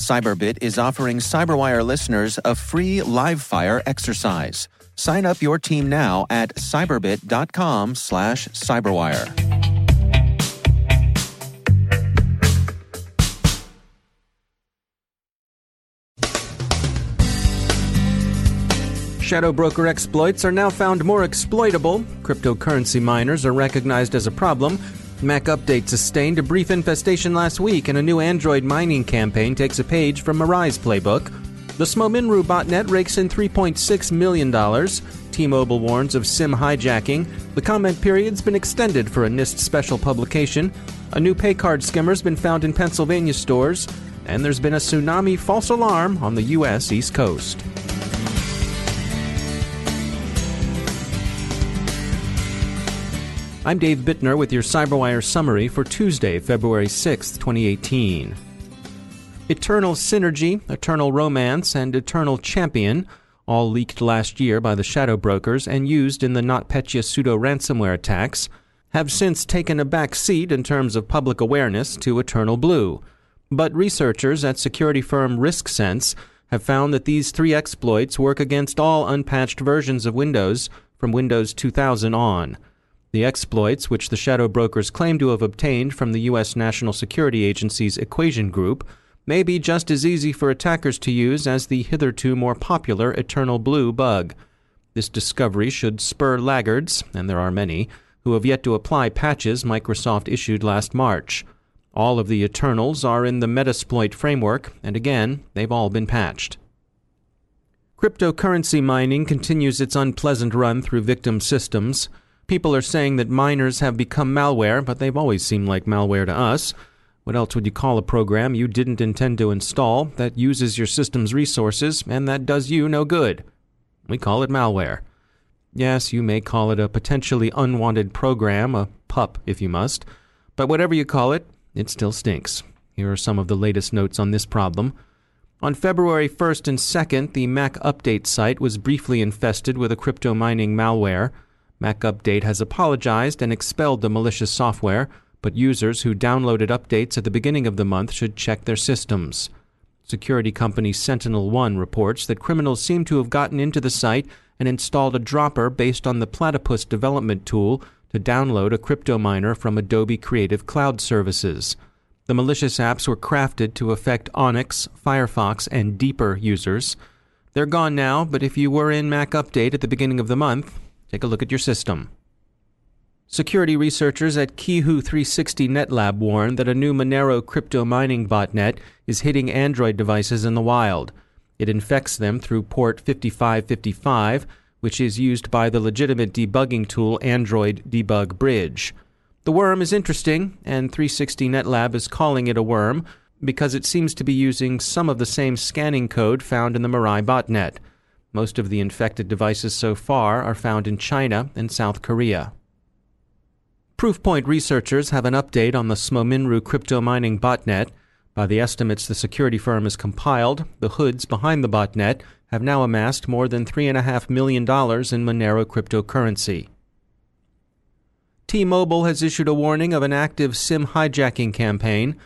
Cyberbit is offering Cyberwire listeners a free live fire exercise. Sign up your team now at cyberbit.com slash cyberwire. Shadow broker exploits are now found more exploitable. Cryptocurrency miners are recognized as a problem. MacUpdate sustained a brief infestation last week, and a new Android mining campaign takes a page from Mirai's playbook. The Smominru botnet rakes in $3.6 million. T Mobile warns of SIM hijacking. The comment period's been extended for a NIST special publication. A new pay card skimmer's been found in Pennsylvania stores. And there's been a tsunami false alarm on the U.S. East Coast. I'm Dave Bittner with your CyberWire summary for Tuesday, February 6, 2018. Eternal Synergy, Eternal Romance, and Eternal Champion, all leaked last year by the Shadow Brokers and used in the NotPetya pseudo ransomware attacks, have since taken a back seat in terms of public awareness to Eternal Blue. But researchers at security firm RiskSense have found that these three exploits work against all unpatched versions of Windows from Windows 2000 on. The exploits, which the shadow brokers claim to have obtained from the U.S. National Security Agency's Equation Group, may be just as easy for attackers to use as the hitherto more popular Eternal Blue bug. This discovery should spur laggards, and there are many, who have yet to apply patches Microsoft issued last March. All of the Eternals are in the Metasploit framework, and again, they've all been patched. Cryptocurrency mining continues its unpleasant run through victim systems. People are saying that miners have become malware, but they've always seemed like malware to us. What else would you call a program you didn't intend to install that uses your system's resources and that does you no good? We call it malware. Yes, you may call it a potentially unwanted program, a pup if you must, but whatever you call it, it still stinks. Here are some of the latest notes on this problem. On February 1st and 2nd, the MacUpdate site was briefly infested with a crypto mining malware. MacUpdate has apologized and expelled the malicious software, but users who downloaded updates at the beginning of the month should check their systems. Security company SentinelOne reports that criminals seem to have gotten into the site and installed a dropper based on the Platypus development tool to download a crypto miner from Adobe Creative Cloud Services. The malicious apps were crafted to affect OnyX, Firefox, and Deeper users. They're gone now, but if you were in MacUpdate at the beginning of the month, Take a look at your system. Security researchers at Qihoo 360 NetLab warn that a new Monero crypto mining botnet is hitting Android devices in the wild. It infects them through port 5555, which is used by the legitimate debugging tool Android Debug Bridge. The worm is interesting, and 360 NetLab is calling it a worm because it seems to be using some of the same scanning code found in the Mirai botnet. Most of the infected devices so far are found in China and South Korea. Proofpoint researchers have an update on the Smominru crypto mining botnet. By the estimates the security firm has compiled, the hoods behind the botnet have now amassed more than $3.5 million in Monero cryptocurrency. T Mobile has issued a warning of an active SIM hijacking campaign.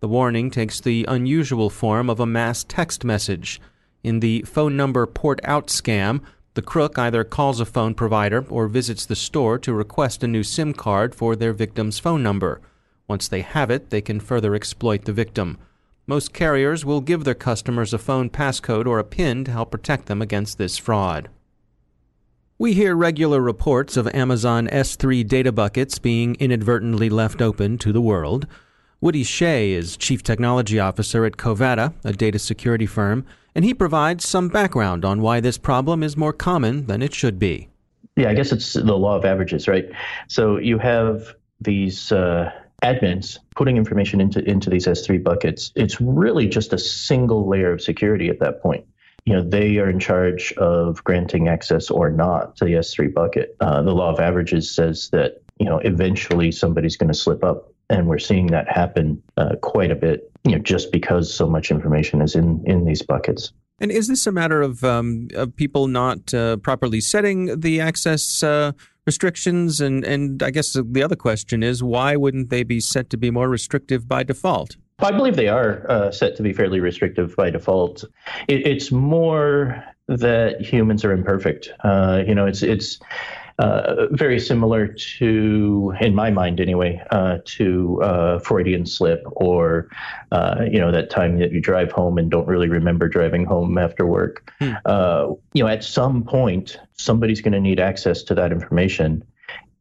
The warning takes the unusual form of a mass text message. In the phone number port out scam, the crook either calls a phone provider or visits the store to request a new SIM card for their victim's phone number. Once they have it, they can further exploit the victim. Most carriers will give their customers a phone passcode or a PIN to help protect them against this fraud. We hear regular reports of Amazon S3 data buckets being inadvertently left open to the world. Woody Shea is Chief Technology Officer at Covata, a data security firm, and he provides some background on why this problem is more common than it should be. Yeah, I guess it's the law of averages, right? So you have these uh, admins putting information into into these S3 buckets. It's really just a single layer of security at that point you know they are in charge of granting access or not to the S3 bucket. Uh, the law of averages says that you know eventually somebody's going to slip up, and we're seeing that happen uh, quite a bit. You know, just because so much information is in in these buckets. And is this a matter of, um, of people not uh, properly setting the access uh, restrictions? And and I guess the other question is why wouldn't they be set to be more restrictive by default? I believe they are uh, set to be fairly restrictive by default. It, it's more that humans are imperfect. Uh, you know, it's it's uh, very similar to, in my mind anyway, uh, to uh, Freudian slip or uh, you know that time that you drive home and don't really remember driving home after work. Hmm. you know, at some point, somebody's going to need access to that information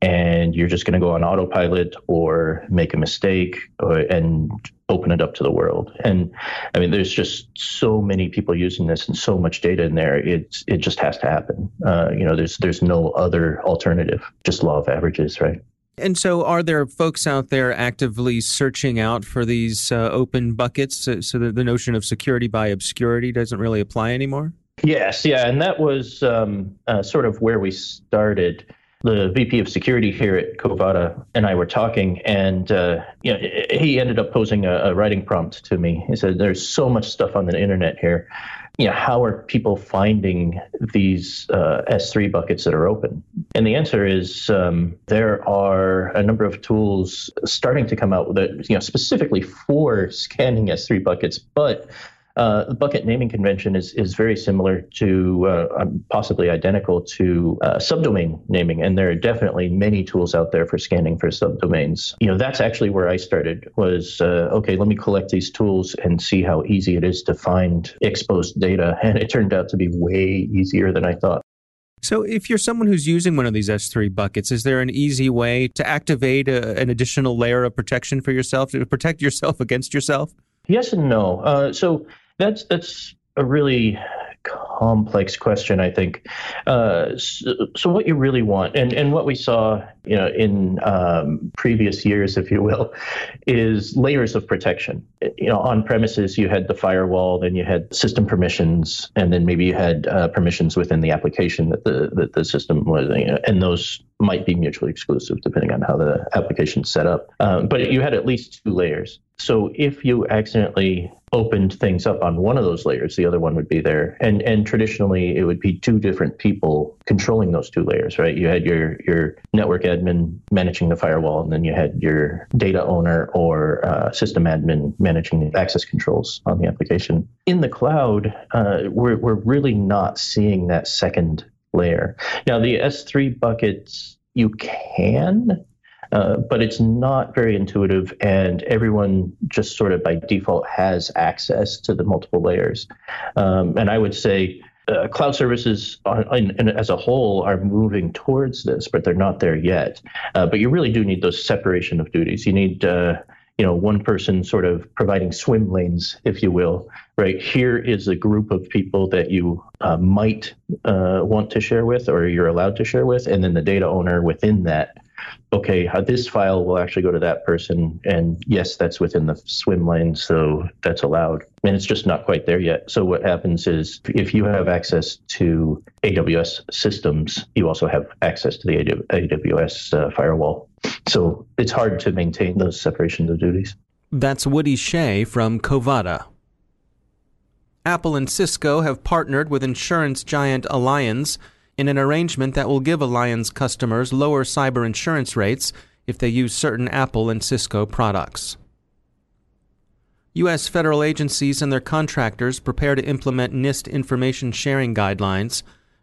and you're just going to go on autopilot or make a mistake or, and open it up to the world. And I mean, there's just so many people using this and so much data in there. It's it just has to happen. Uh, you know, there's there's no other alternative. Just law of averages, right? And so, are there folks out there actively searching out for these uh, open buckets so, so that the notion of security by obscurity doesn't really apply anymore? Yes, yeah, and that was um, uh, sort of where we started the VP of security here at Covata and I were talking, and uh, you know, he ended up posing a, a, writing prompt to me. He said, "There's so much stuff on the internet here. You know, how are people finding these uh, S3 buckets that are open?" And the answer is um, there are a number of tools starting to come out that you know specifically for scanning S3 buckets, but uh, the bucket naming convention is, is very similar to, uh, um, possibly identical to uh, subdomain naming, and there are definitely many tools out there for scanning for subdomains. You know, that's actually where I started. Was uh, okay, let me collect these tools and see how easy it is to find exposed data, and it turned out to be way easier than I thought. So, if you're someone who's using one of these S3 buckets, is there an easy way to activate a, an additional layer of protection for yourself to protect yourself against yourself? Yes and no. Uh, so that's that's a really complex question, I think. Uh, so, so, what you really want, and, and what we saw, you know, in um, previous years, if you will, is layers of protection. You know, on premises, you had the firewall, then you had system permissions, and then maybe you had uh, permissions within the application that the that the system was, you know, and those might be mutually exclusive depending on how the application's set up. Um, but you had at least two layers. So if you accidentally opened things up on one of those layers, the other one would be there. And and traditionally it would be two different people controlling those two layers, right? You had your your network admin managing the firewall, and then you had your data owner or uh, system admin managing the access controls on the application. In the cloud, uh, we're we're really not seeing that second layer. Now the S3 buckets you can uh, but it's not very intuitive, and everyone just sort of by default has access to the multiple layers. Um, and I would say uh, cloud services on, in, in, as a whole are moving towards this, but they're not there yet. Uh, but you really do need those separation of duties. You need uh, you know one person sort of providing swim lanes if you will right? Here is a group of people that you uh, might uh, want to share with or you're allowed to share with and then the data owner within that okay, this file will actually go to that person. And yes, that's within the swim lane, so that's allowed. And it's just not quite there yet. So what happens is if you have access to AWS systems, you also have access to the AWS uh, firewall. So it's hard to maintain those separations of duties. That's Woody Shea from Covata. Apple and Cisco have partnered with insurance giant Allianz in an arrangement that will give Allianz customers lower cyber insurance rates if they use certain Apple and Cisco products. U.S. federal agencies and their contractors prepare to implement NIST information sharing guidelines.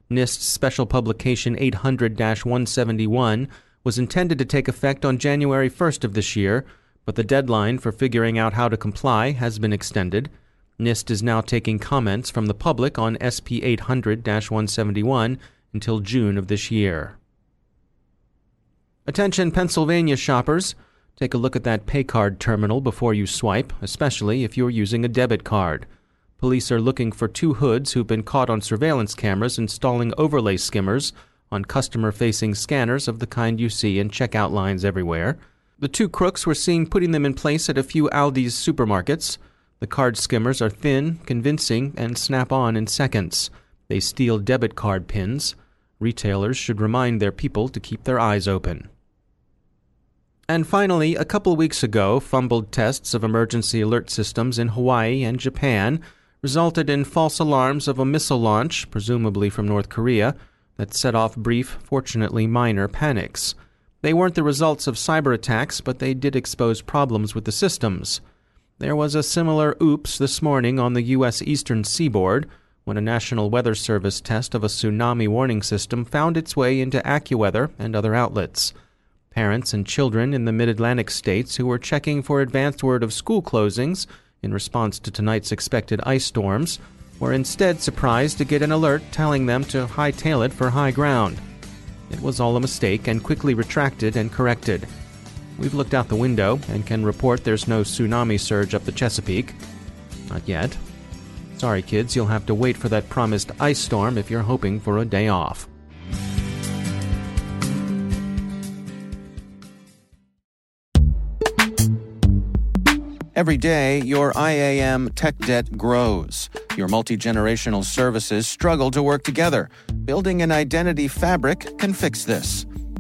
NIST special publication 800 171 was intended to take effect on January 1st of this year, but the deadline for figuring out how to comply has been extended. NIST is now taking comments from the public on SP 800 171 until June of this year. Attention, Pennsylvania shoppers. Take a look at that pay card terminal before you swipe, especially if you're using a debit card. Police are looking for two hoods who've been caught on surveillance cameras installing overlay skimmers on customer facing scanners of the kind you see in checkout lines everywhere. The two crooks were seen putting them in place at a few Aldi's supermarkets. The card skimmers are thin, convincing, and snap on in seconds. They steal debit card pins. Retailers should remind their people to keep their eyes open. And finally, a couple weeks ago, fumbled tests of emergency alert systems in Hawaii and Japan resulted in false alarms of a missile launch, presumably from North Korea, that set off brief, fortunately minor panics. They weren't the results of cyber attacks, but they did expose problems with the systems. There was a similar oops this morning on the U.S. eastern seaboard when a National Weather Service test of a tsunami warning system found its way into AccuWeather and other outlets. Parents and children in the mid Atlantic states who were checking for advanced word of school closings in response to tonight's expected ice storms, were instead surprised to get an alert telling them to hightail it for high ground. It was all a mistake and quickly retracted and corrected. We've looked out the window and can report there's no tsunami surge up the Chesapeake. Not yet. Sorry, kids, you'll have to wait for that promised ice storm if you're hoping for a day off. Every day, your IAM tech debt grows. Your multi generational services struggle to work together. Building an identity fabric can fix this.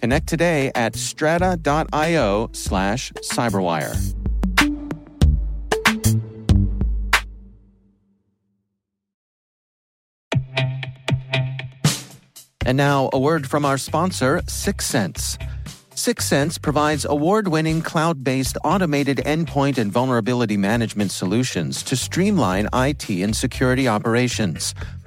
Connect today at strata.io slash cyberwire. And now, a word from our sponsor, Syxsense. Syxsense provides award winning cloud based automated endpoint and vulnerability management solutions to streamline IT and security operations.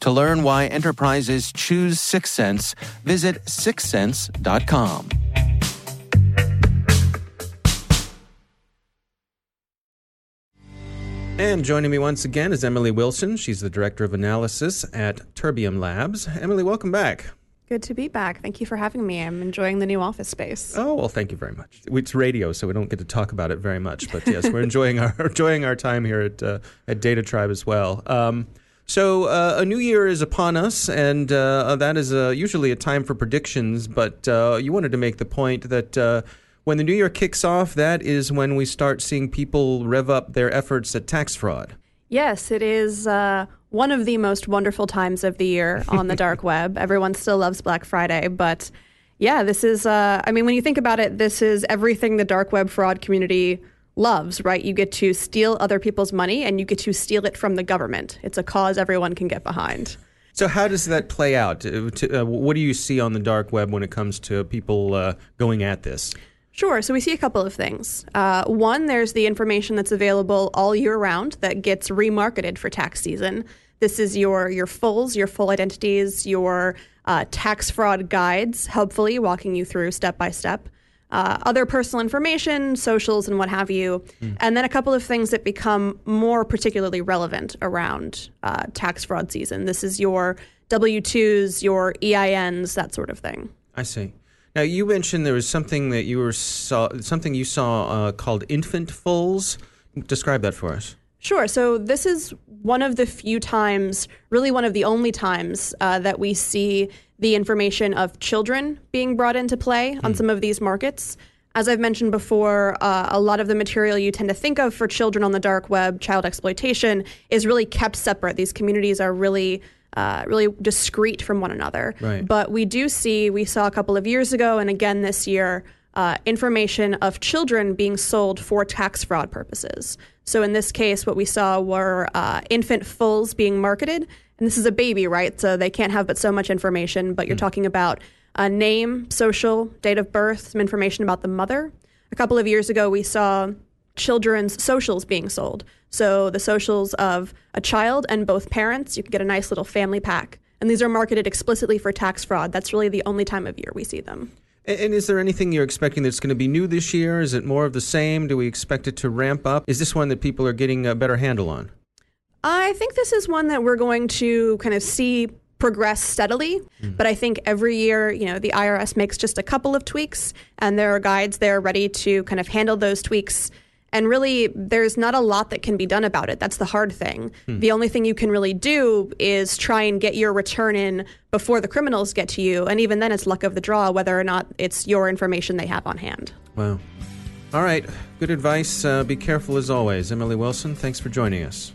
To learn why enterprises choose Syxsense, visit syxsense.com. And joining me once again is Emily Wilson. She's the Director of Analysis at Terbium Labs. Emily, welcome back. Good to be back. Thank you for having me. I'm enjoying the new office space. Oh well, thank you very much. It's radio, so we don't get to talk about it very much. But yes, we're enjoying our enjoying our time here at uh, at DataTribe as well. Um, so uh, a new year is upon us, and uh, that is uh, usually a time for predictions. But uh, you wanted to make the point that uh, when the new year kicks off, that is when we start seeing people rev up their efforts at tax fraud. Yes, it is uh, one of the most wonderful times of the year on the dark web. Everyone still loves Black Friday, but yeah, this is, uh, I mean, when you think about it, this is everything the dark web fraud community loves, right? You get to steal other people's money and you get to steal it from the government. It's a cause everyone can get behind. So how does that play out? Uh, what do you see on the dark web when it comes to people uh, going at this? Sure. So we see a couple of things. Uh, one, there's the information that's available all year round that gets remarketed for tax season. This is your your fulls, your full identities, your uh, tax fraud guides, helpfully walking you through step by step. Uh, other personal information, socials, and what have you. And then a couple of things that become more particularly relevant around uh, tax fraud season. This is your W 2s, your EINs, that sort of thing. I see. Now you mentioned there was something that you were saw something you saw uh, called infant fulls. Describe that for us. Sure. So this is one of the few times, really one of the only times, uh, that we see the information of children being brought into play on some of these markets. As I've mentioned before, uh, a lot of the material you tend to think of for children on the dark web, child exploitation, is really kept separate. These communities are really uh, really discrete from one another. Right. But we do see, we saw a couple of years ago and again this year, uh, information of children being sold for tax fraud purposes. So in this case, what we saw were uh, infant fulls being marketed. And this is a baby, right? So they can't have but so much information, but you're talking about a name, social, date of birth, some information about the mother. A couple of years ago, we saw children's socials being sold. So the socials of a child and both parents, you can get a nice little family pack. And these are marketed explicitly for tax fraud. That's really the only time of year we see them. And, is there anything you're expecting that's going to be new this year? Is it more of the same? Do we expect it to ramp up? Is this one that people are getting a better handle on? I think this is one that we're going to kind of see progress steadily. Hmm. But I think every year, you know, the IRS makes just a couple of tweaks, and there are guides there ready to kind of handle those tweaks. And really, there's not a lot that can be done about it. That's the hard thing. The only thing you can really do is try and get your return in before the criminals get to you. And even then, it's luck of the draw whether or not it's your information they have on hand. Wow. All right. Good advice. Uh, be careful as always. Emily Wilson, thanks for joining us.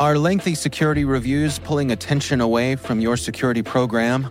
Are lengthy security reviews pulling attention away from your security program?